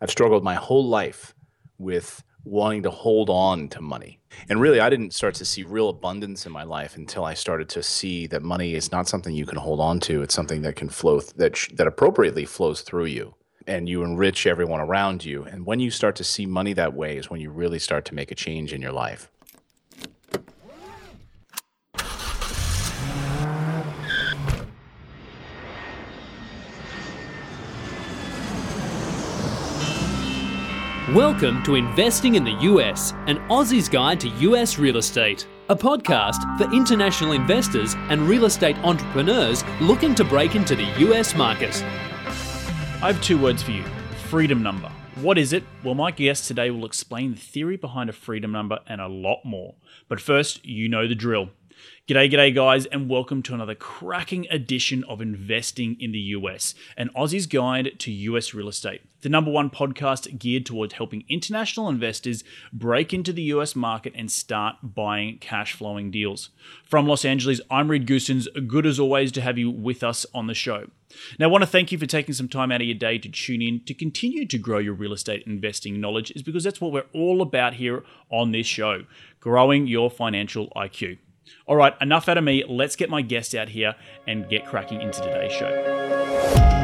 I've struggled my whole life with wanting to hold on to money. And really, I didn't start to see real abundance in my life until I started to see that money is not something you can hold on to. It's something that can flow th- that sh- that appropriately flows through you and you enrich everyone around you. And when you start to see money that way is when you really start to make a change in your life. Welcome to Investing in the US, an Aussie's guide to US real estate, a podcast for international investors and real estate entrepreneurs looking to break into the US market. I have two words for you freedom number. What is it? Well, my guest today will explain the theory behind a freedom number and a lot more. But first, you know the drill. G'day, g'day, guys, and welcome to another cracking edition of Investing in the US, an Aussie's guide to US real estate, the number one podcast geared towards helping international investors break into the US market and start buying cash flowing deals. From Los Angeles, I'm Reed Goossens. Good as always to have you with us on the show. Now, I want to thank you for taking some time out of your day to tune in to continue to grow your real estate investing knowledge, is because that's what we're all about here on this show growing your financial IQ. All right, enough out of me. Let's get my guest out here and get cracking into today's show.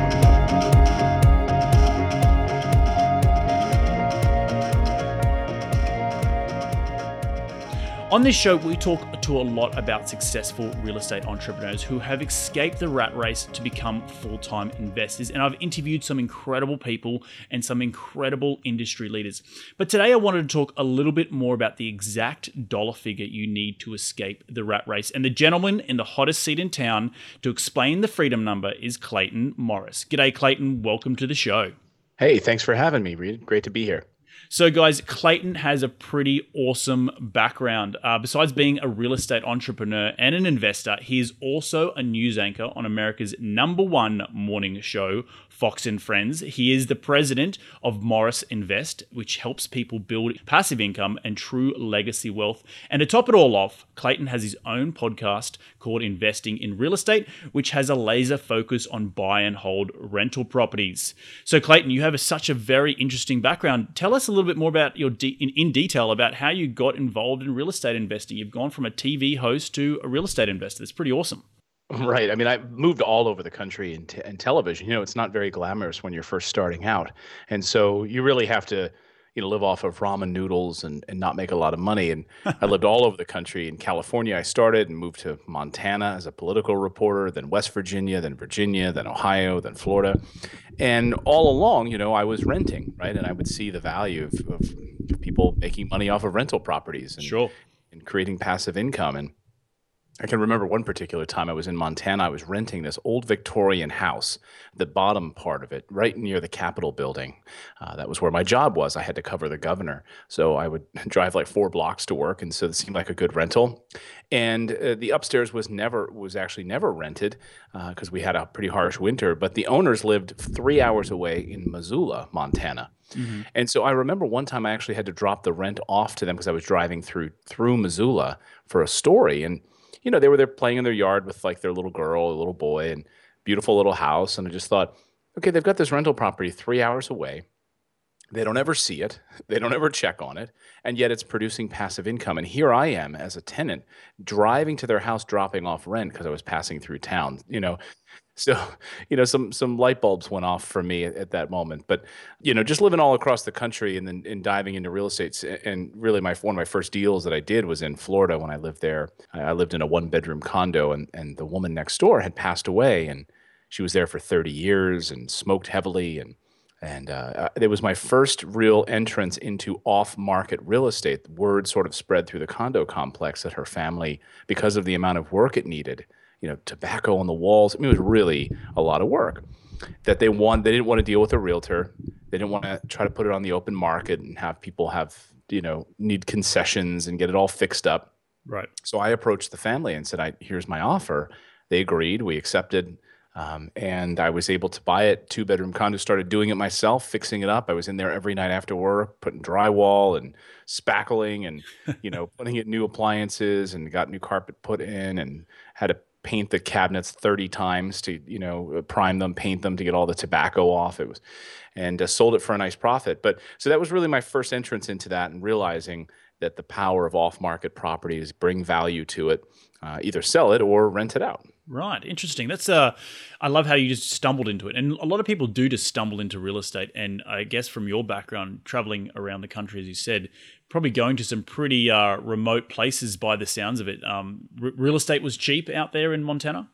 On this show, we talk to a lot about successful real estate entrepreneurs who have escaped the rat race to become full time investors. And I've interviewed some incredible people and some incredible industry leaders. But today, I wanted to talk a little bit more about the exact dollar figure you need to escape the rat race. And the gentleman in the hottest seat in town to explain the freedom number is Clayton Morris. G'day, Clayton. Welcome to the show. Hey, thanks for having me, Reed. Great to be here. So, guys, Clayton has a pretty awesome background. Uh, besides being a real estate entrepreneur and an investor, he is also a news anchor on America's number one morning show, Fox and Friends. He is the president of Morris Invest, which helps people build passive income and true legacy wealth. And to top it all off, Clayton has his own podcast called Investing in Real Estate, which has a laser focus on buy and hold rental properties. So, Clayton, you have a, such a very interesting background. Tell us a little bit more about your de- in, in detail about how you got involved in real estate investing. You've gone from a TV host to a real estate investor. That's pretty awesome. Right. I mean, I moved all over the country in, t- in television. You know, it's not very glamorous when you're first starting out. And so you really have to, you know, live off of ramen noodles and, and not make a lot of money. And I lived all over the country. In California, I started and moved to Montana as a political reporter, then West Virginia, then Virginia, then Ohio, then Florida. And all along, you know, I was renting, right? And I would see the value of, of people making money off of rental properties and, Sure. and creating passive income. And I can remember one particular time I was in Montana. I was renting this old Victorian house, the bottom part of it, right near the Capitol building. Uh, that was where my job was. I had to cover the governor. So I would drive like four blocks to work. And so it seemed like a good rental. And uh, the upstairs was never, was actually never rented because we had a pretty harsh winter. But the owners lived three hours away in Missoula, Montana. And so I remember one time I actually had to drop the rent off to them because I was driving through through Missoula for a story. And you know, they were there playing in their yard with like their little girl, a little boy, and beautiful little house. And I just thought, okay, they've got this rental property three hours away. They don't ever see it. They don't ever check on it. And yet it's producing passive income. And here I am as a tenant driving to their house, dropping off rent because I was passing through town, you know. So, you know, some some light bulbs went off for me at, at that moment. But, you know, just living all across the country and then and diving into real estate. And really my one of my first deals that I did was in Florida when I lived there. I lived in a one bedroom condo and, and the woman next door had passed away and she was there for 30 years and smoked heavily and and uh, uh, it was my first real entrance into off-market real estate. Word sort of spread through the condo complex that her family, because of the amount of work it needed, you know, tobacco on the walls. I mean, it was really a lot of work. That they want, they didn't want to deal with a realtor. They didn't want to try to put it on the open market and have people have, you know, need concessions and get it all fixed up. Right. So I approached the family and said, I, here's my offer. They agreed. We accepted. Um, and I was able to buy it, two bedroom condo, started doing it myself, fixing it up. I was in there every night after work, putting drywall and spackling and, you know, putting in new appliances and got new carpet put in and had a paint the cabinets 30 times to you know prime them paint them to get all the tobacco off. It was and uh, sold it for a nice profit. But so that was really my first entrance into that and realizing that the power of off market properties bring value to it uh, either sell it or rent it out. Right, interesting. That's uh, I love how you just stumbled into it, and a lot of people do just stumble into real estate. And I guess from your background, traveling around the country, as you said, probably going to some pretty uh, remote places by the sounds of it. Um, r- real estate was cheap out there in Montana.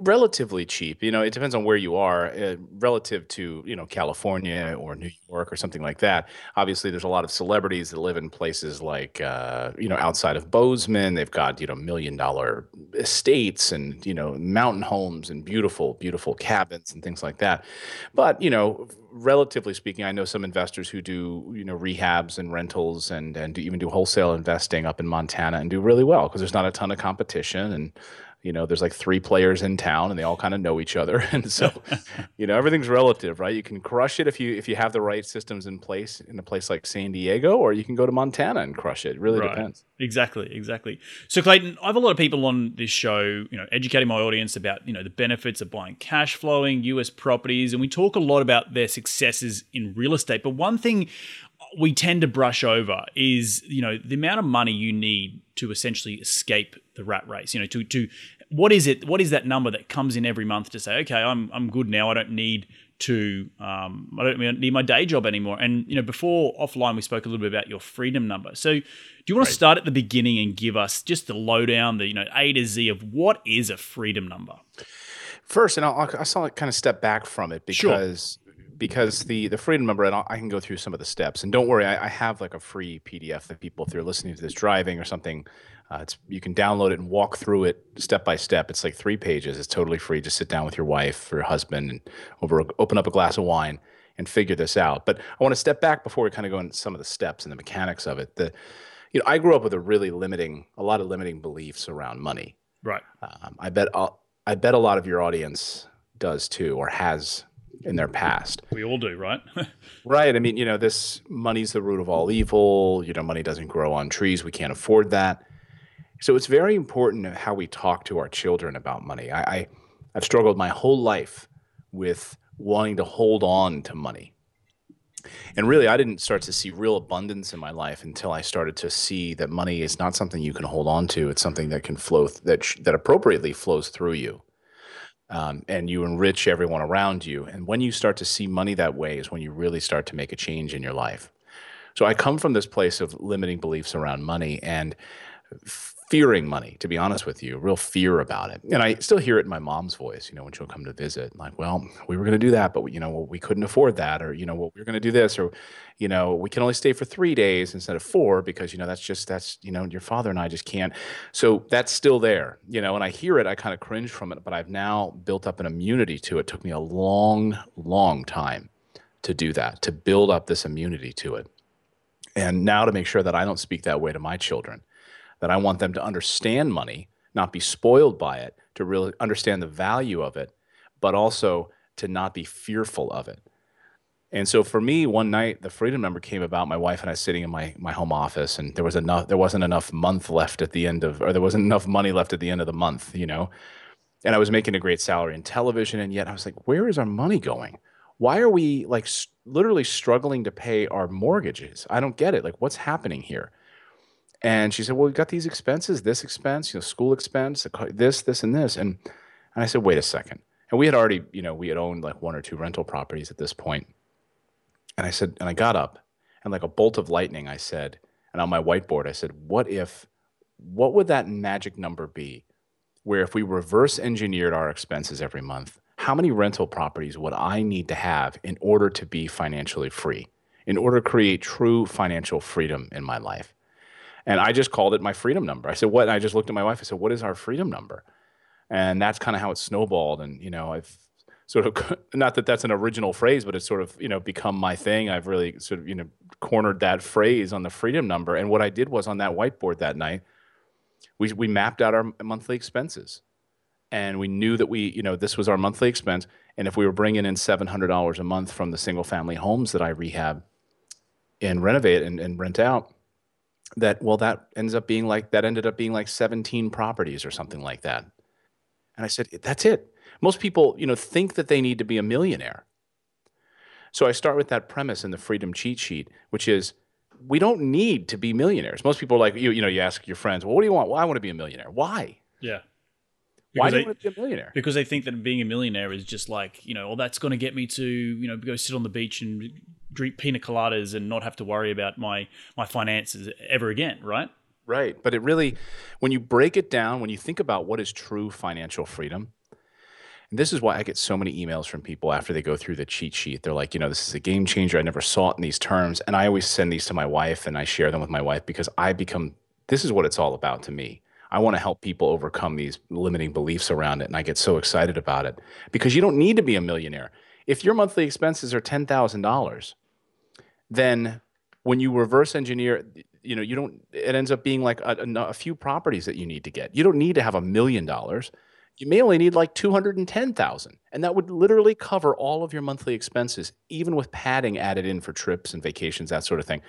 Relatively cheap. You know, it depends on where you are, uh, relative to you know California or New York or something like that. Obviously, there's a lot of celebrities that live in places like uh, you know outside of Bozeman. They've got you know million dollar estates and you know mountain homes and beautiful, beautiful cabins and things like that. But you know, relatively speaking, I know some investors who do you know rehabs and rentals and and do, even do wholesale investing up in Montana and do really well because there's not a ton of competition and you know there's like three players in town and they all kind of know each other. And so you know everything's relative right? You can crush it if you if you have the right systems in place in a place like san diego or you can go to montana and crush it. It really Right. depends. Exactly, exactly. So Clayton, I have a lot of people on this show, you know, educating my audience about, you know, the benefits of buying cash flowing US properties and we talk a lot about their successes in real estate, but one thing we tend to brush over is, you know, the amount of money you need to essentially escape the rat race, you know, to to what is it what is that number that comes in every month to say, okay, I'm I'm good now, I don't need to um, I don't need my day job anymore. And you know, before offline, we spoke a little bit about your freedom number. So, do you want to start at the beginning and give us just the lowdown, the you know A to Z of what is a freedom number? first and i'll, I'll saw it kind of step back from it Sure. because because the the freedom number and I'll, i can go through some of the steps and don't worry I, I have like a free pdf that people if they're listening to this driving or something uh, it's you can download it and walk through it step by step it's like three pages it's totally free just sit down with your wife or your husband and over open up a glass of wine and figure this out but i want to step back before we kind of go into some of the steps and the mechanics of it the you know i grew up with a really limiting a lot of limiting beliefs around money Right. um, I bet i I bet a lot of your audience does too, or has in their past. We all do, right? Right. I mean, you know, this money's the root of all evil. You know, money doesn't grow on trees. We can't afford that. So it's very important how we talk to our children about money. I, I I've struggled my whole life with wanting to hold on to money. And really, I didn't start to see real abundance in my life until I started to see that money is not something you can hold on to. It's something that can flow th- that sh- that appropriately flows through you, um, and you enrich everyone around you. And when you start to see money that way, is when you really start to make a change in your life. So I come from this place of limiting beliefs around money and fearing money, to be honest with you, real fear about it. And I still hear it in my mom's voice, you know, when she'll come to visit, like, well, we were going to do that, but, you know, we couldn't afford that. Or, you know, well, we are going to do this, or, you know, we can only stay for three days instead of four because, you know, that's just, that's, you know, your father and I just can't. So that's still there, you know, and I hear it, I kind of cringe from it, but I've now built up an immunity to it. It took me a long, long time to do that, to build up this immunity to it. And now to make sure that I don't speak that way to my children, that I want them to understand money, not be spoiled by it, to really understand the value of it, but also to not be fearful of it. And so for me, one night the freedom number came about. My wife and I sitting in my my home office, and there was enough. There wasn't enough month left at the end of, or there wasn't enough money left at the end of the month, you know. And I was making a great salary in television, and yet I was like, where is our money going? Why are we like literally struggling to pay our mortgages? I don't get it. Like, what's happening here? And she said, "Well, we've got these expenses, this expense, you know, school expense, this, this, and this." And and I said, "Wait a second. And we had already, you know, we had owned like one or two rental properties at this point. And I said, and I got up, and like a bolt of lightning, I said, and on my whiteboard, I said, "What if? What would that magic number be? Where if we reverse engineered our expenses every month, how many rental properties would I need to have in order to be financially free? In order to create true financial freedom in my life?" And I just called it my freedom number. I said, "What?" And I just looked at my wife. I said, "What is our freedom number?" And that's kind of how it snowballed. And you know, I've sort of not that that's an original phrase, but it's sort of you know become my thing. I've really sort of you know cornered that phrase on the freedom number. And what I did was on that whiteboard that night, we we mapped out our monthly expenses, and we knew that we you know this was our monthly expense. And if we were bringing in seven hundred dollars a month from the single family homes that I rehab and renovate and, and rent out that well that ends up being like that ended up being like 17 properties or something like that And I said, that's it. Most people, you know, think that they need to be a millionaire. So I start with that premise in the freedom cheat sheet, which is we don't need to be millionaires. Most people are like, you, you know, you ask your friends, well, what do you want? Well, I want to be a millionaire. Why? Yeah. Why do you want to be a millionaire? because they think that being a millionaire is just like you know, well, that's going to get me to you know go sit on the beach and drink pina coladas and not have to worry about my my finances ever again, right? Right. But it really, when you break it down, when you think about what is true financial freedom, and this is why I get so many emails from people after they go through the cheat sheet. They're like, you know, this is a game changer. I never saw it in these terms. And I always send these to my wife and I share them with my wife because I become, this is what it's all about to me. I want to help people overcome these limiting beliefs around it. And I get so excited about it because you don't need to be a millionaire. If your monthly expenses are $10,000, then when you reverse engineer, you know, you don't, it ends up being like a, a, a few properties that you need to get. You don't need to have a million dollars. You may only need like 210,000 and that would literally cover all of your monthly expenses even with padding added in for trips and vacations that sort of thing.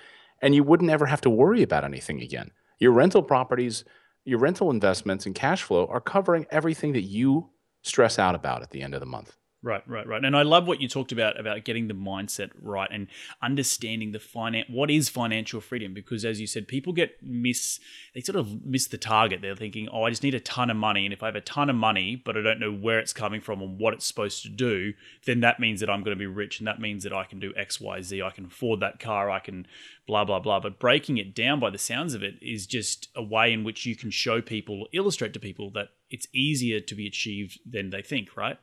And you wouldn't ever have to worry about anything again. Your rental properties, your rental investments and cash flow are covering everything that you stress out about at the end of the month. Right, right, right. And I love what you talked about about getting the mindset right and understanding the finance. What is financial freedom? Because as you said, people get miss. They sort of miss the target. They're thinking, "Oh, I just need a ton of money, and if I have a ton of money, but I don't know where it's coming from and what it's supposed to do, then that means that I'm going to be rich, and that means that I can do X, Y, Z. I can afford that car. I can blah blah blah." But breaking it down by the sounds of it is just a way in which you can show people, illustrate to people that it's easier to be achieved than they think. Right.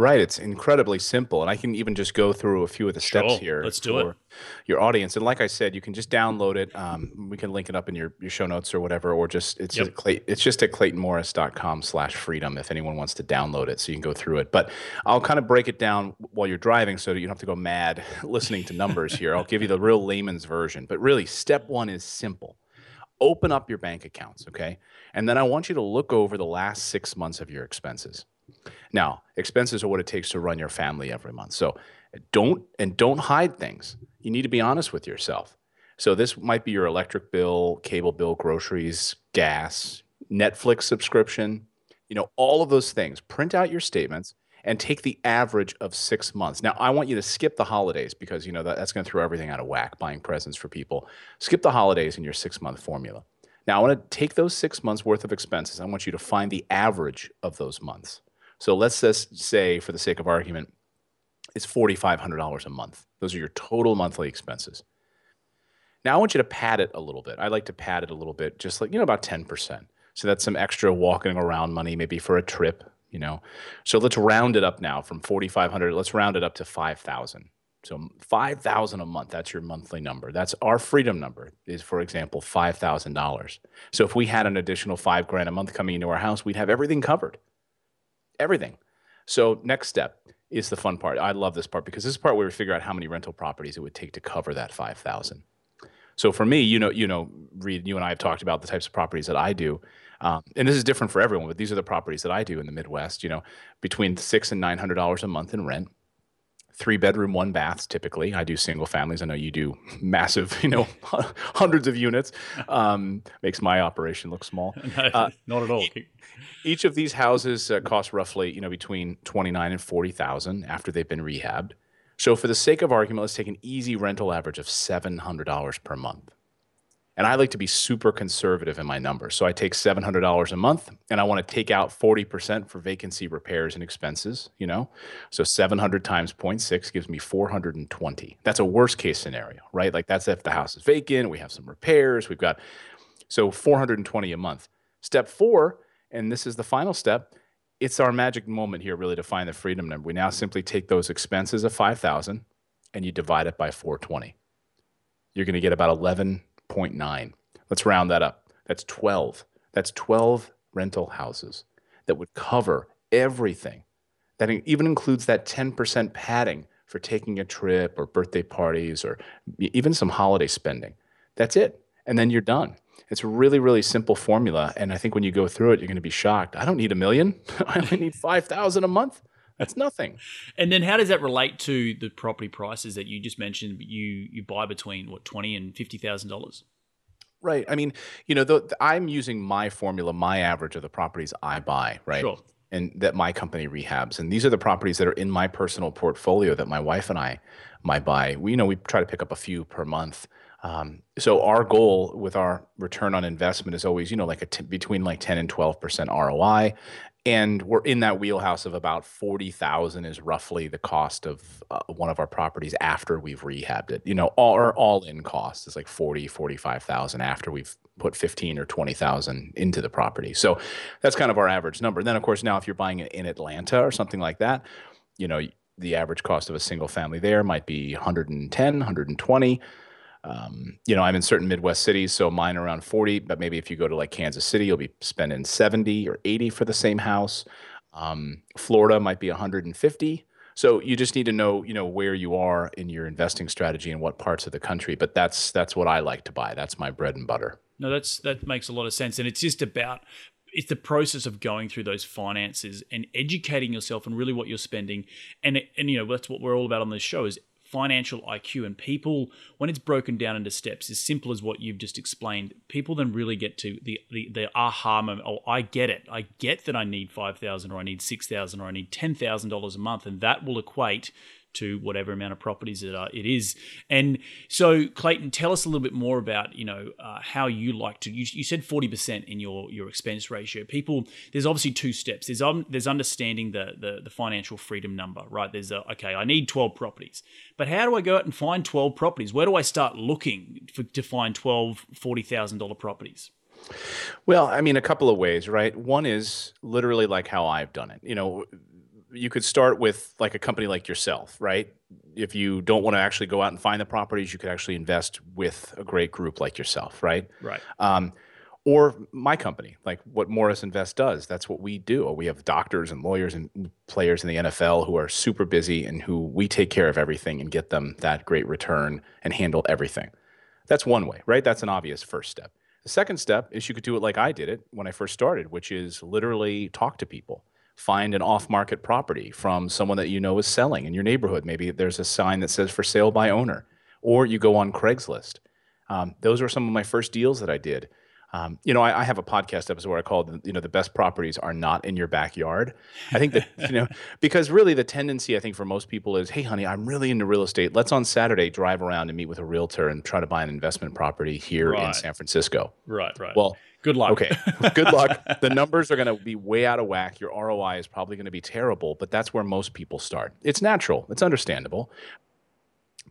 Right. It's incredibly simple. And I can even just go through a few of the steps Sure, here. let's do it. for Your audience. And like I said, you can just download it. Um, we can link it up in your, your show notes or whatever, or just it's Yep. just Clay, it's just at claytonmorris.com slash freedom if anyone wants to download it so you can go through it. But I'll kind of break it down while you're driving so that you don't have to go mad listening to numbers here. I'll give you the real layman's version. But really, step one is simple open up your bank accounts, okay? And then I want you to look over the last six months of your expenses. Now, expenses are what it takes to run your family every month. So don't and don't hide things. You need to be honest with yourself. So this might be your electric bill, cable bill, groceries, gas, Netflix subscription, you know, all of those things. Print out your statements and take the average of six months. Now, I want you to skip the holidays because you know that, that's going to throw everything out of whack. Buying presents for people, skip the holidays in your six-month formula. Now, I want to take those six months worth of expenses. I want you to find the average of those months. So let's just say, for the sake of argument, it's $4,500 a month. Those are your total monthly expenses. Now I want you to pad it a little bit. I like to pad it a little bit, just like, you know, about 10%. So that's some extra walking around money, maybe for a trip, you know. So let's round it up now from 4,500, let's round it up to 5,000. So 5,000 a month, that's your monthly number. That's our freedom number is, for example, $5,000. So if we had an additional five grand a month coming into our house, we'd have everything covered. Everything. So next step is the fun part. I love this part because this is part where we figure out how many rental properties it would take to cover that 5,000. So for me, you know, you know, Reed, you and I have talked about the types of properties that I do, um, and this is different for everyone. But these are the properties that I do in the Midwest. You know, between six and nine hundred dollars a month in rent, three bedroom, one baths. Typically, I do single families. I know you do massive, you know, hundreds of units. Um, makes my operation look small. No, not at all. Each of these houses uh, cost roughly, you know, between twenty nine and forty thousand after they've been rehabbed. So, for the sake of argument, let's take an easy rental average of seven hundred dollars per month. And I like to be super conservative in my numbers. So I take $700 a month and I want to take out 40% for vacancy repairs and expenses, you know? So 700 times 0.6 gives me 420. That's a worst case scenario, right? Like that's if the house is vacant, we have some repairs, we've got so 420 a month. Step 4, and this is the final step, it's our magic moment here really to find the freedom number. We now simply take those expenses of 5,000 and you divide it by 420. You're going to get about 11.9. Let's round that up. That's 12. That's 12 rental houses that would cover everything. That even includes that 10% padding for taking a trip or birthday parties or even some holiday spending. That's it. And then you're done. It's a really, really simple formula. And I think when you go through it, you're going to be shocked. I don't need a million. I only need 5,000 a month. That's nothing. And then how does that relate to the property prices that you just mentioned? You you buy between what twenty and fifty thousand dollars. Right. I mean, you know, the, the- I'm using my formula, my average of the properties I buy, right? Sure. and that my company rehabs. And these are the properties that are in my personal portfolio that my wife and I might buy. We you know we try to pick up a few per month. Um, so our goal with our return on investment is always you know like a t- between like 10 and 12 percent ROI, and we're in that wheelhouse of about 40,000 is roughly the cost of uh, one of our properties after we've rehabbed it. You know, all our all in cost is like 40, 45,000 after we've put 15 or 20,000 into the property. So that's kind of our average number. then of course now if you're buying it in Atlanta or something like that, you know, the average cost of a single family there might be 110, 120. Um, you know, I'm in certain Midwest cities, so mine around 40, but maybe if you go to like Kansas City, you'll be spending 70 or 80 for the same house. Um, Florida might be 150. So you just need to know, you know, where you are in your investing strategy and what parts of the country. But that's that's what I like to buy. That's my bread and butter. No, that's that makes a lot of sense, and it's just about it's the process of going through those finances and educating yourself and really what you're spending and and you know that's what we're all about on this show is financial IQ and people when it's broken down into steps as simple as what you've just explained people then really get to the the, the aha moment oh I get it. I get that I need 5000 or I need 6000 or I need $10,000 a month and that will equate to whatever amount of properties it, uh, it is. And so, Clayton, tell us a little bit more about you know uh, how you like to. You, you said forty percent in your your expense ratio. People, there's obviously two steps. There's um, there's understanding the, the the financial freedom number, right? There's a okay, I need twelve properties, but how do I go out and find twelve properties? Where do I start looking for, to find twelve forty thousand dollar properties? Well, I mean, a couple of ways, right? One is literally like how I've done it. You know, you could start with like a company like yourself, right? If you don't want to actually go out and find the properties, you could actually invest with a great group like yourself, right? Right. Um, or my company, like what Morris Invest does. That's what we do. We have doctors and lawyers and players in the NFL who are super busy and who we take care of everything and get them that great return and handle everything. That's one way, right? That's an obvious first step. The second step is you could do it like I did it when I first started, which is literally talk to people find an off market property from someone that you know is selling in your neighborhood. Maybe there's a sign that says for sale by owner, or you go on Craigslist. Um, those were some of my first deals that I did. Um, you know, I, I, have a podcast episode where I called, you know, the best properties are not in your backyard. I think that, you know, because really the tendency, I think, for most people is, hey, honey, I'm really into real estate. Let's on Saturday drive around and meet with a realtor and try to buy an investment property here right. in San Francisco. Right, right. Well, Good luck. Okay. Good luck. the numbers are going to be way out of whack. Your ROI is probably going to be terrible, but that's where most people start. It's natural, it's understandable.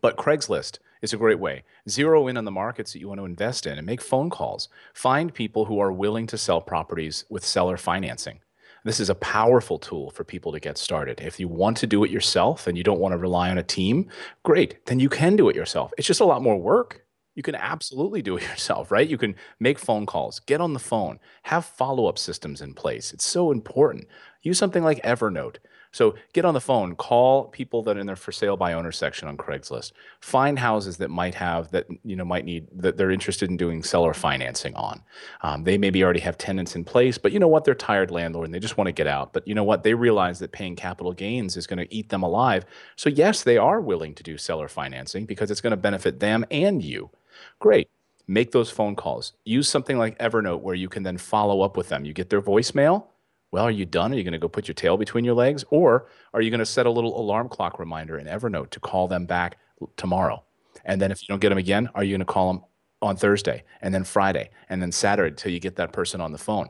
But Craigslist is a great way. Zero in on the markets that you want to invest in and make phone calls. Find people who are willing to sell properties with seller financing. This is a powerful tool for people to get started. If you want to do it yourself and you don't want to rely on a team, great. Then you can do it yourself. It's just a lot more work you can absolutely do it yourself, right? You can make phone calls, get on the phone, have follow up systems in place. It's so important. Use something like Evernote. So get on the phone, call people that are in their for sale by owner section on Craigslist. Find houses that might have that you know might need that they're interested in doing seller financing on. Um, they maybe already have tenants in place, but you know what? They're tired landlord and they just want to get out. But you know what? They realize that paying capital gains is going to eat them alive. So yes, they are willing to do seller financing because it's going to benefit them and you. Great. Make those phone calls. Use something like Evernote where you can then follow up with them. You get their voicemail. Well, are you done? Are you going to go put your tail between your legs? Or are you going to set a little alarm clock reminder in Evernote to call them back tomorrow? And then if you don't get them again, are you going to call them on Thursday and then Friday and then Saturday until you get that person on the phone?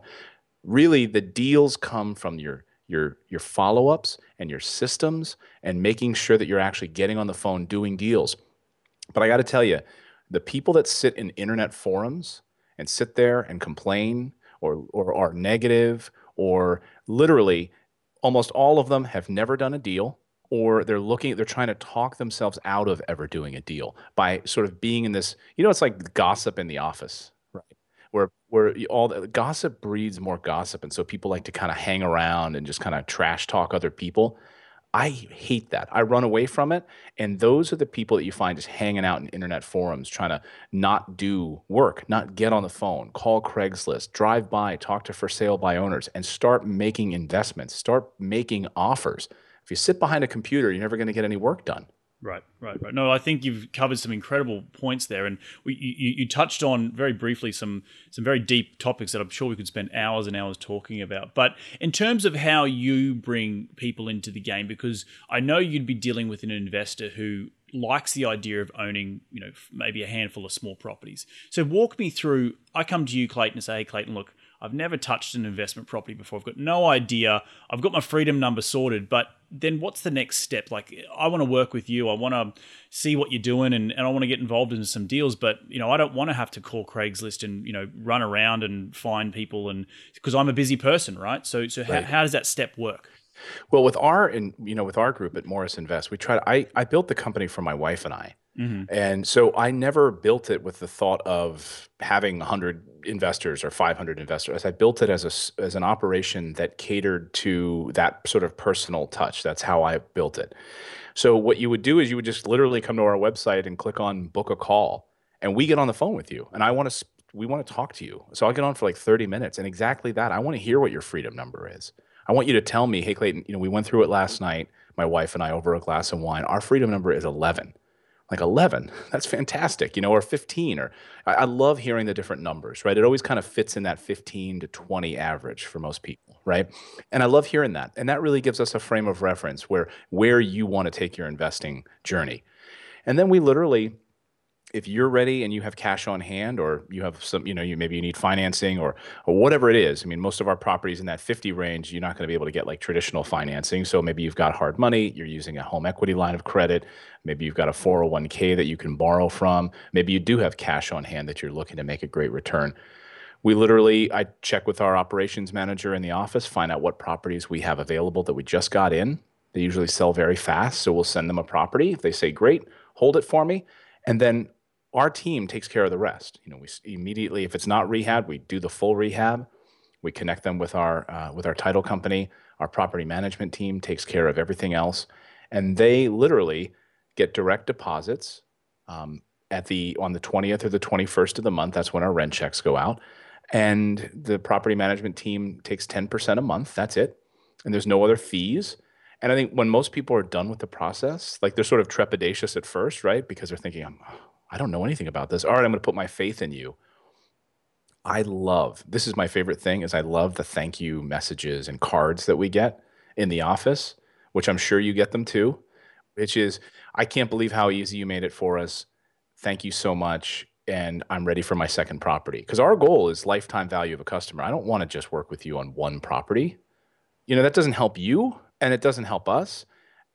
Really, the deals come from your your your follow-ups and your systems and making sure that you're actually getting on the phone doing deals. But I got to tell you, the people that sit in internet forums and sit there and complain or, or are negative or literally almost all of them have never done a deal or they're looking they're trying to talk themselves out of ever doing a deal by sort of being in this you know it's like gossip in the office right? Where where all the gossip breeds more gossip and so people like to kind of hang around and just kind of trash talk other people I hate that. I run away from it. And those are the people that you find just hanging out in internet forums, trying to not do work, not get on the phone, call Craigslist, drive by, talk to for sale by owners, and start making investments, start making offers. If you sit behind a computer, you're never going to get any work done. Right, right, right. No, I think you've covered some incredible points there, and we, you, you touched on very briefly some some very deep topics that I'm sure we could spend hours and hours talking about. But in terms of how you bring people into the game, because I know you'd be dealing with an investor who likes the idea of owning, you know, maybe a handful of small properties. So walk me through. I come to you, Clayton, and say, "Hey, Clayton, look, I've never touched an investment property before. I've got no idea. I've got my freedom number sorted, but then what's the next step? Like, I want to work with you. I want to see what you're doing and, and I want to get involved in some deals, but, you know, I don't want to have to call Craigslist and, you know, run around and find people and because I'm a busy person, right? So, so right. how, how does that step work? Well, with our and you know with our group at Morris Invest, we try to. I I built the company for my wife and I, mm-hmm. and so I never built it with the thought of having 100 investors or 500 investors. I built it as a as an operation that catered to that sort of personal touch. That's how I built it. So what you would do is you would just literally come to our website and click on book a call, and we get on the phone with you, and I want to we want to talk to you. So I'll get on for like 30 minutes, and exactly that. I want to hear what your freedom number is. I want you to tell me, hey, Clayton, you know, we went through it last night, my wife and I over a glass of wine. Our freedom number is 11. Like 11, that's fantastic, you know, or 15, or I, I love hearing the different numbers, right? It always kind of fits in that 15 to 20 average for most people, right? And I love hearing that. And that really gives us a frame of reference where where you want to take your investing journey. And then we literally if you're ready and you have cash on hand or you have some you know you maybe you need financing or or whatever it is i mean most of our properties in that 50 range you're not going to be able to get like traditional financing. So maybe you've got hard money you're using a home equity line of credit maybe you've got a 401k that you can borrow from maybe you do have cash on hand that you're looking to make a great return. We literally i check with our operations manager in the office find out what properties we have available that we just got in. They usually sell very fast so we'll send them a property. If they say great hold it for me and then our team takes care of the rest. You know, we immediately, if it's not rehab, we do the full rehab. We connect them with our uh, with our title company. Our property management team takes care of everything else, and they literally get direct deposits um, at the on the twentieth or the twenty first of the month. That's when our rent checks go out, and the property management team takes ten percent a month. That's it, and there's no other fees. And I think when most people are done with the process, like they're sort of trepidatious at first, right? Because they're thinking, I'm I don't know anything about this. All right, I'm going to put my faith in you. I love this is my favorite thing is I love the thank you messages and cards that we get in the office, which I'm sure you get them too, which is I can't believe how easy you made it for us. Thank you so much and I'm ready for my second property. Cuz our goal is lifetime value of a customer. I don't want to just work with you on one property. You know, that doesn't help you and it doesn't help us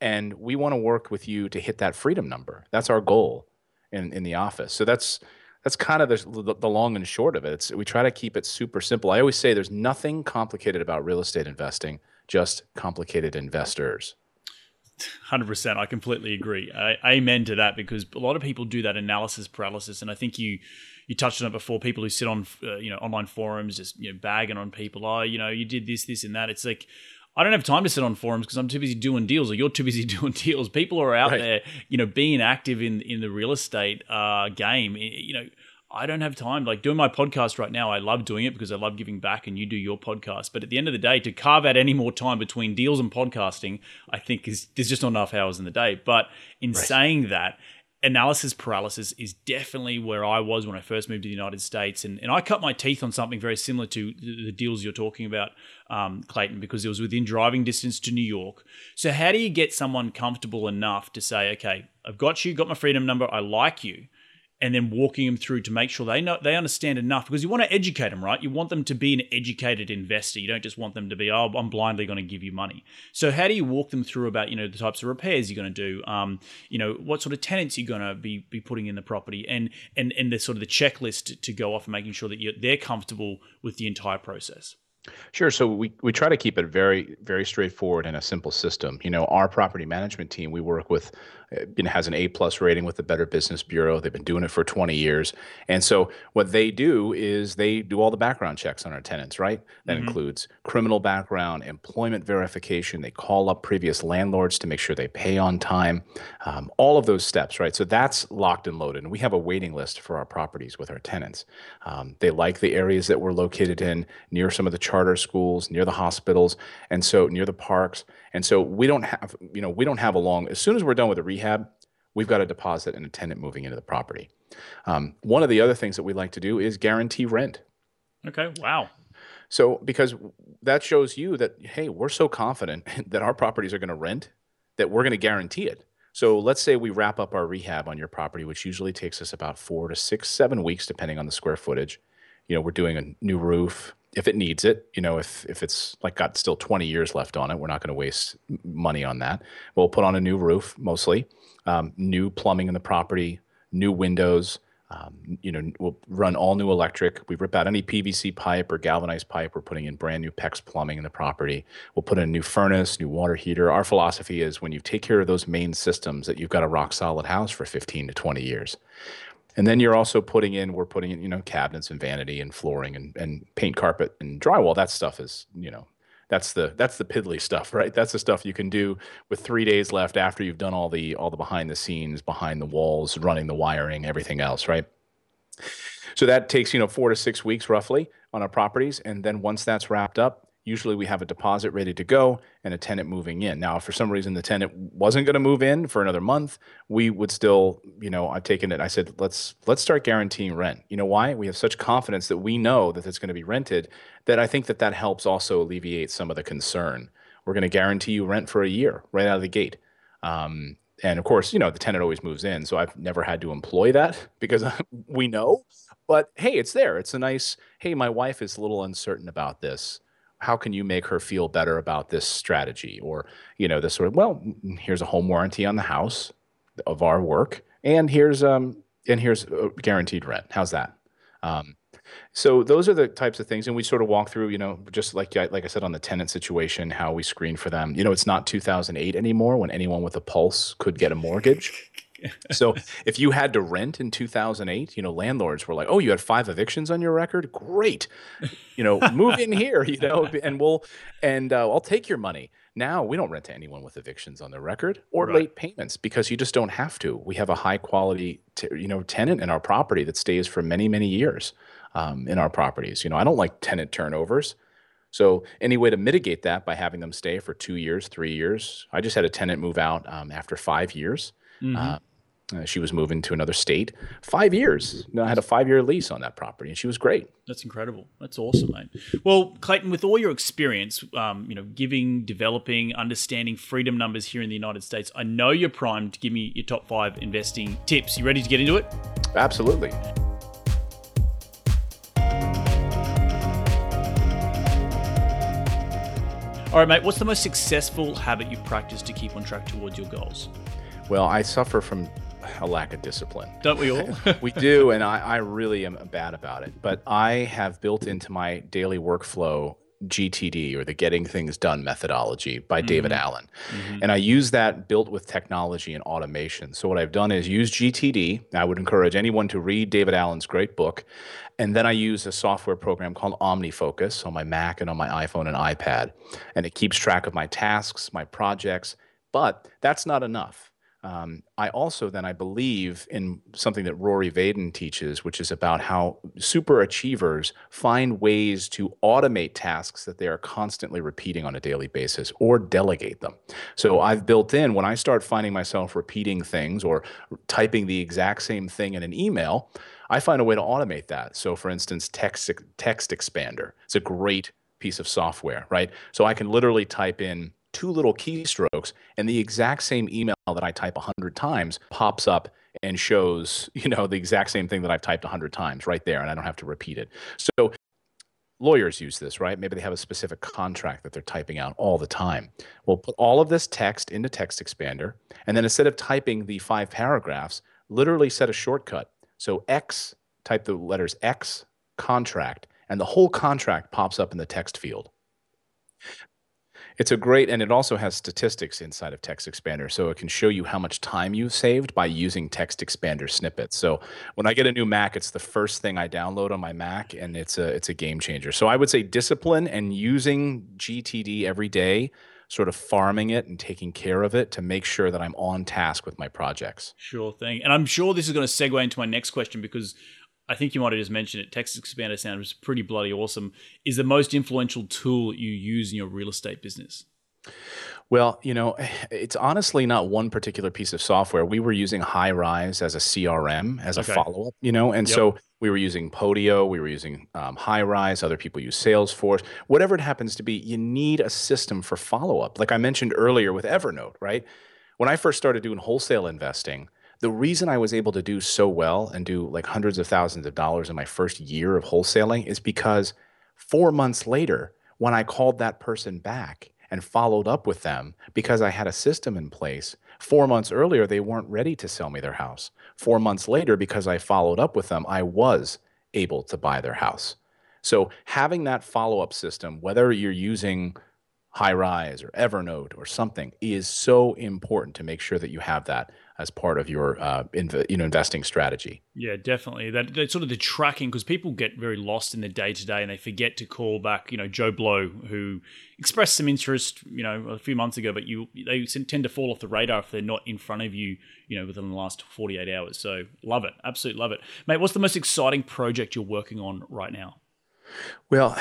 and we want to work with you to hit that freedom number. That's our goal in in the office. So that's that's kind of the, the long and short of it. It's, we try to keep it super simple. I always say there's nothing complicated about real estate investing, just complicated investors. 100% i completely agree I, amen to that because a lot of people do that analysis paralysis and i think you you touched on it before people who sit on uh, you know online forums just you know bagging on people oh you know you did this this and that it's like I don't have time to sit on forums because I'm too busy doing deals, or you're too busy doing deals. People are out right. there, you know, being active in in the real estate uh, game. You know, I don't have time. Like doing my podcast right now, I love doing it because I love giving back, and you do your podcast. But at the end of the day, to carve out any more time between deals and podcasting, I think is there's just not enough hours in the day. But in right. saying that, analysis paralysis is definitely where I was when I first moved to the United States. And, and I cut my teeth on something very similar to the, deals you're talking about, um, Clayton, because it was within driving distance to New York. So, how do you get someone comfortable enough to say, okay, I've got you, got my freedom number, I like you, and then walking them through to make sure they know they understand enough because you want to educate them, right? You want them to be an educated investor. You don't just want them to be, oh, I'm blindly going to give you money. So how do you walk them through about you know the types of repairs you're going to do, um, you know what sort of tenants you're going to be be putting in the property, and and and the sort of the checklist to go off and making sure that they're comfortable with the entire process. Sure. So we, we try to keep it very, very straightforward and a simple system. You know, our property management team, we work with it has an A plus rating with the Better Business Bureau. They've been doing it for 20 years. And so what they do is they do all the background checks on our tenants, right? That mm-hmm. includes criminal background, employment verification. They call up previous landlords to make sure they pay on time, um, all of those steps, right? So that's locked and loaded. And we have a waiting list for our properties with our tenants. Um, they like the areas that we're located in, near some of the charter schools, near the hospitals, and so near the parks. And so we don't have, you know, we don't have a long, as soon as we're done with the rehab, we've got a deposit and a tenant moving into the property. Um, one of the other things that we like to do is guarantee rent. Okay. Wow. So, because that shows you that, hey, we're so confident that our properties are going to rent that we're going to guarantee it. So, let's say we wrap up our rehab on your property, which usually takes us about four to six, seven weeks, depending on the square footage. You know, we're doing a new roof if it needs it. You know, if if it's like got still 20 years left on it, we're not going to waste money on that. We'll put on a new roof mostly, um, new plumbing in the property, new windows, um, you know, we'll run all new electric. We rip out any PVC pipe or galvanized pipe. We're putting in brand new PEX plumbing in the property. We'll put in a new furnace, new water heater. Our philosophy is when you take care of those main systems, that you've got a rock solid house for 15 to 20 years. And then you're also putting in, we're putting in, you know, cabinets and vanity and flooring and, and paint carpet and drywall. That stuff is, you know, that's the that's the piddly stuff right? That's the stuff you can do with three days left after you've done all the all the behind the scenes behind the walls running the wiring everything else right? So that takes you know four to six weeks roughly on our properties. And then once that's wrapped up usually we have a deposit ready to go and a tenant moving in. Now, if for some reason the tenant wasn't going to move in for another month, we would still, you know, I've taken it. I said, let's let's start guaranteeing rent. You know why? We have such confidence that we know that it's going to be rented that I think that that helps also alleviate some of the concern. We're going to guarantee you rent for a year right out of the gate. Um, and of course, you know, the tenant always moves in, so I've never had to employ that because we know. But hey, it's there. It's a nice. Hey, my wife is a little uncertain about this how can you make her feel better about this strategy? Or you know this sort of well here's a home warranty on the house of our work and here's um and here's guaranteed rent. How's that? Um, so those are the types of things and we sort of walk through you know just like like i said on the tenant situation how we screen for them. You know it's not 2008 anymore when anyone with a pulse could get a mortgage so if you had to rent in 2008, you know, landlords were like, "Oh, you had five evictions on your record? Great, you know, move in here, you know, and we'll and uh, I'll take your money." Now we don't rent to anyone with evictions on their record or right. late payments because you just don't have to. We have a high quality, t- you know, tenant in our property that stays for many many years um, in our properties. You know, I don't like tenant turnovers. So any way to mitigate that by having them stay for two years, three years? I just had a tenant move out um, after five years. Mm-hmm. Uh, uh, she was moving to another state. Five years. I had a five year lease on that property, and she was great. That's incredible. That's awesome, mate. Well, Clayton, with all your experience, um, you know, giving, developing, understanding freedom numbers here in the United States, I know you're primed to give me your top five investing tips. You ready to get into it? Absolutely. All right, mate. What's the most successful habit you've practiced to keep on track towards your goals? Well, I suffer from a lack of discipline. Don't we all? we do, and I, I really am bad about it. But I have built into my daily workflow GTD or the Getting Things Done methodology by mm-hmm. David Allen. Mm-hmm. And I use that built with technology and automation. So, what I've done is use GTD. I would encourage anyone to read David Allen's great book. And then I use a software program called OmniFocus on my Mac and on my iPhone and iPad. And it keeps track of my tasks, my projects. But that's not enough. Um, I also then I believe in something that Rory Vaden teaches, which is about how super achievers find ways to automate tasks that they are constantly repeating on a daily basis or delegate them. So I've built in when I start finding myself repeating things or typing the exact same thing in an email, I find a way to automate that. So for instance, text text expander. It's a great piece of software, right? So I can literally type in two little keystrokes and the exact same email that I type 100 times pops up and shows, you know, the exact same thing that I've typed 100 times right there and I don't have to repeat it. So lawyers use this, right? Maybe they have a specific contract that they're typing out all the time. We'll put all of this text into Text Expander and then instead of typing the five paragraphs, literally set a shortcut. So X, type the letters X contract and the whole contract pops up in the text field. It's a great, and it also has statistics inside of Text Expander. So it can show you how much time you've saved by using Text Expander snippets. So when I get a new Mac, it's the first thing I download on my Mac, and it's a it's a game changer. So I would say discipline and using GTD every day, sort of farming it and taking care of it to make sure that I'm on task with my projects. Sure thing. And I'm sure this is going to segue into my next question because I think you might have just mentioned it. Text Expander Sound sounds pretty bloody awesome. Is the most influential tool you use in your real estate business? Well, you know, it's honestly not one particular piece of software. We were using Highrise as a CRM, as a follow up, you know, and Yep. so we were using Podio, we were using um, Highrise, other people use Salesforce, whatever it happens to be, you need a system for follow up. Like I mentioned earlier with Evernote, right? When I first started doing wholesale investing, the reason I was able to do so well and do like hundreds of thousands of dollars in my first year of wholesaling is because four months later, when I called that person back and followed up with them because I had a system in place, four months earlier, they weren't ready to sell me their house. Four months later, because I followed up with them, I was able to buy their house. So having that follow up system, whether you're using Highrise or Evernote or something, is so important to make sure that you have that as part of your uh, inv- you know investing strategy. Yeah, definitely. That, that sort of the tracking because people get very lost in the day to day and they forget to call back. You know, Joe Blow who expressed some interest, you know, a few months ago, but you they tend to fall off the radar if they're not in front of you, you know, within the last forty eight hours. So love it, absolutely love it, mate. What's the most exciting project you're working on right now? Well,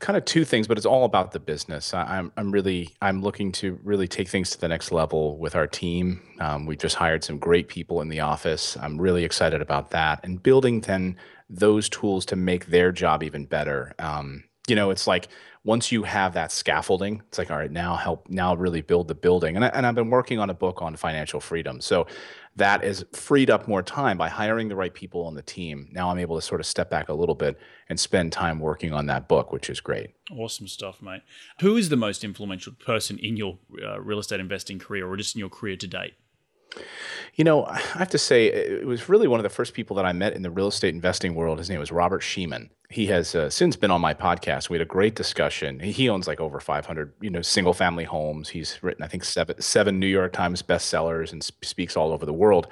kind of two things, but it's all about the business. I, I'm I'm really I'm looking to really take things to the next level with our team. Um, we just hired some great people in the office. I'm really excited about that and building then those tools to make their job even better. Um, you know, it's like once you have that scaffolding, it's like all right, now help now really build the building. And I, and I've been working on a book on financial freedom, so that has freed up more time by hiring the right people on the team. Now I'm able to sort of step back a little bit and spend time working on that book, which is great. Awesome stuff, mate. Who is the most influential person in your uh, real estate investing career, or just in your career to date? You know, I have to say, it was really one of the first people that I met in the real estate investing world. His name was Robert Shemin. He has uh, since been on my podcast. We had a great discussion. He owns like over 500, you know, single family homes. He's written, I think, seven, seven New York Times bestsellers and sp- speaks all over the world.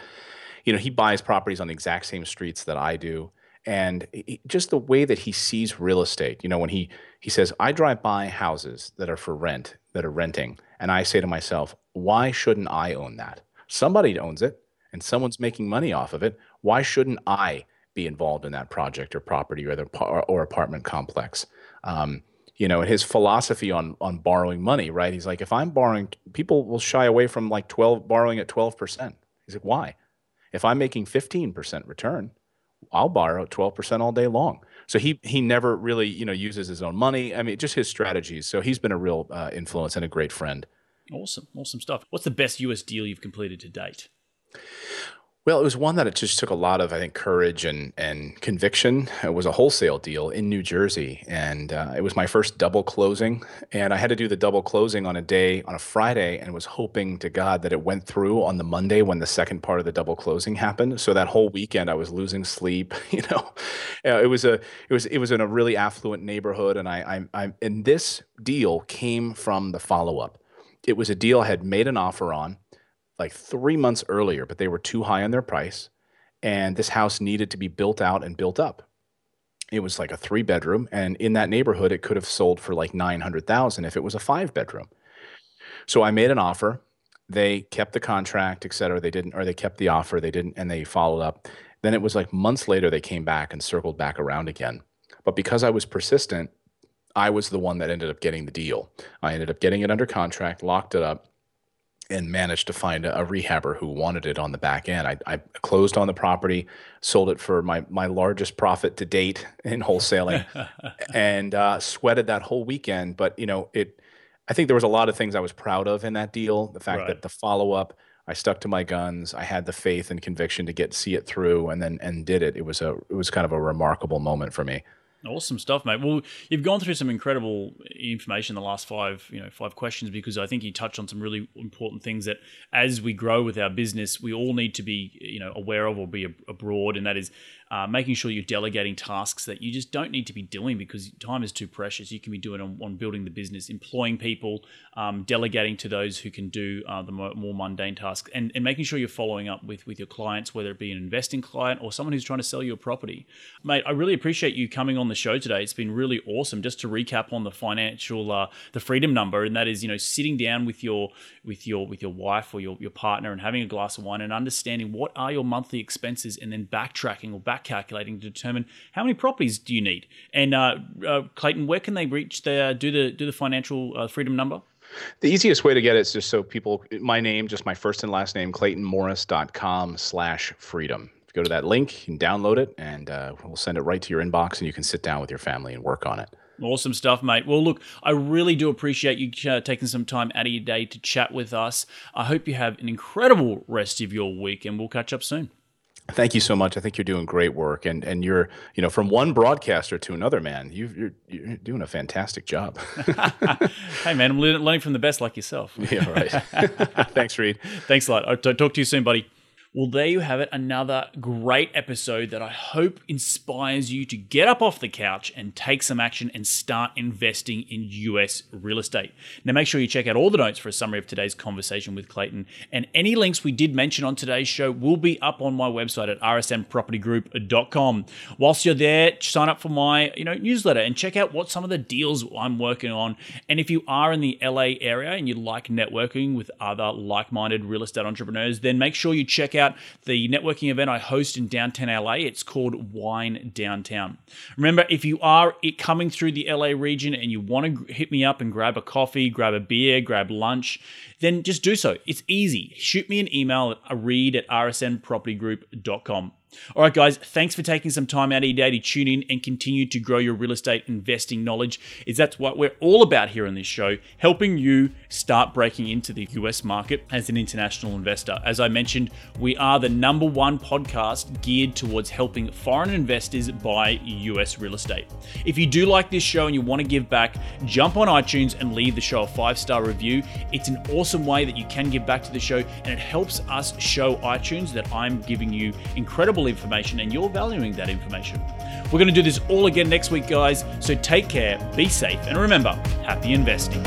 You know, he buys properties on the exact same streets that I do. And just the way that he sees real estate, you know, when he he says, I drive by houses that are for rent, that are renting, and I say to myself, why shouldn't I own that? Somebody owns it and someone's making money off of it. Why shouldn't I be involved in that project or property or the or, or apartment complex? Um, you know, his philosophy on on borrowing money, right? He's like, if I'm borrowing, people will shy away from like twelve borrowing at twelve percent. He's like, why? If I'm making fifteen percent return, I'll borrow at twelve percent all day long. So he he never really you know uses his own money. I mean, just his strategies. So he's been a real uh, influence and a great friend. Awesome, awesome stuff. What's the best US deal you've completed to date? Well, it was one that it just took a lot of, I think, courage and and conviction. It was a wholesale deal in New Jersey, and uh, it was my first double closing. And I had to do the double closing on a day on a Friday, and was hoping to God that it went through on the Monday when the second part of the double closing happened. So that whole weekend, I was losing sleep. You know, Uh, it was a it was it was in a really affluent neighborhood, and I I, I and this deal came from the follow up. It was a deal I had made an offer on like three months earlier, but they were too high on their price. And this house needed to be built out and built up. It was like a three bedroom, and in that neighborhood, it could have sold for like 900,000 if it was a five bedroom. So I made an offer. They kept the contract, et cetera. They didn't, or they kept the offer. They didn't, and they followed up. Then it was like months later, they came back and circled back around again. But because I was persistent, I was the one that ended up getting the deal. I ended up getting it under contract, locked it up, and managed to find a, a rehabber who wanted it on the back end. I, I closed on the property, sold it for my my largest profit to date in wholesaling, and uh, sweated that whole weekend. But you know, it. I think there was a lot of things I was proud of in that deal. The fact Right. that the follow up, I stuck to my guns. I had the faith and conviction to get see it through, and then and did it. It was a it was kind of a remarkable moment for me. Awesome stuff, mate. Well, you've gone through some incredible information in the last five, you know, five questions because I think you touched on some really important things that, as we grow with our business, we all need to be, you know, aware of or be abroad, and that is uh, making sure you're delegating tasks that you just don't need to be doing because time is too precious. You can be doing on, on building the business, employing people, um, delegating to those who can do uh, the more, more mundane tasks, and, and making sure you're following up with with your clients, whether it be an investing client or someone who's trying to sell you a property. Mate, I really appreciate you coming on the show today. It's been really awesome. Just to recap on the financial, uh, the freedom number, and that is, you know, sitting down with your with your with your wife or your, your partner and having a glass of wine and understanding what are your monthly expenses, and then backtracking or back calculating to determine how many properties do you need. And uh, uh, Clayton, where can they reach the do the do the financial uh, freedom number? The easiest way to get it is just so people, my name, just my first and last name, claytonmorris.com slash freedom. Go to that link, and download it, and uh, we'll send it right to your inbox, and you can sit down with your family and work on it. Awesome stuff, mate. Well, look, I really do appreciate you uh, taking some time out of your day to chat with us. I hope you have an incredible rest of your week, and we'll catch up soon. Thank you so much. I think you're doing great work, and and you're you know from one broadcaster to another, man. You, you're you're doing a fantastic job. hey, man, I'm learning from the best, like yourself. yeah, right. Thanks, Reed. Thanks a lot. Oh, I'll talk to you soon, buddy. Well, there you have it. Another great episode that I hope inspires you to get up off the couch and take some action and start investing in US real estate. Now, make sure you check out all the notes for a summary of today's conversation with Clayton. And any links we did mention on today's show will be up on my website at rsnpropertygroup.com. Whilst you're there, sign up for my you know newsletter and check out what some of the deals I'm working on. And if you are in the LA area and you like networking with other like minded real estate entrepreneurs, then make sure you check out out the networking event I host in downtown LA. It's called Wine Downtown. Remember, if you are coming through the LA region and you want to hit me up and grab a coffee, grab a beer, grab lunch, then just do so. It's easy. Shoot me an email at reed at rsnpropertygroup.com. All right, guys, thanks for taking some time out of your day to tune in and continue to grow your real estate investing knowledge. Is that's what we're all about here on this show, helping you start breaking into the US market as an international investor. As I mentioned, we are the number one podcast geared towards helping foreign investors buy US real estate. If you do like this show and you want to give back, jump on iTunes and leave the show a five star review. It's an awesome way that you can give back to the show and it helps us show iTunes that I'm giving you incredible information and you're valuing that information. We're going to do this all again next week, guys. So take care, be safe, and remember happy investing.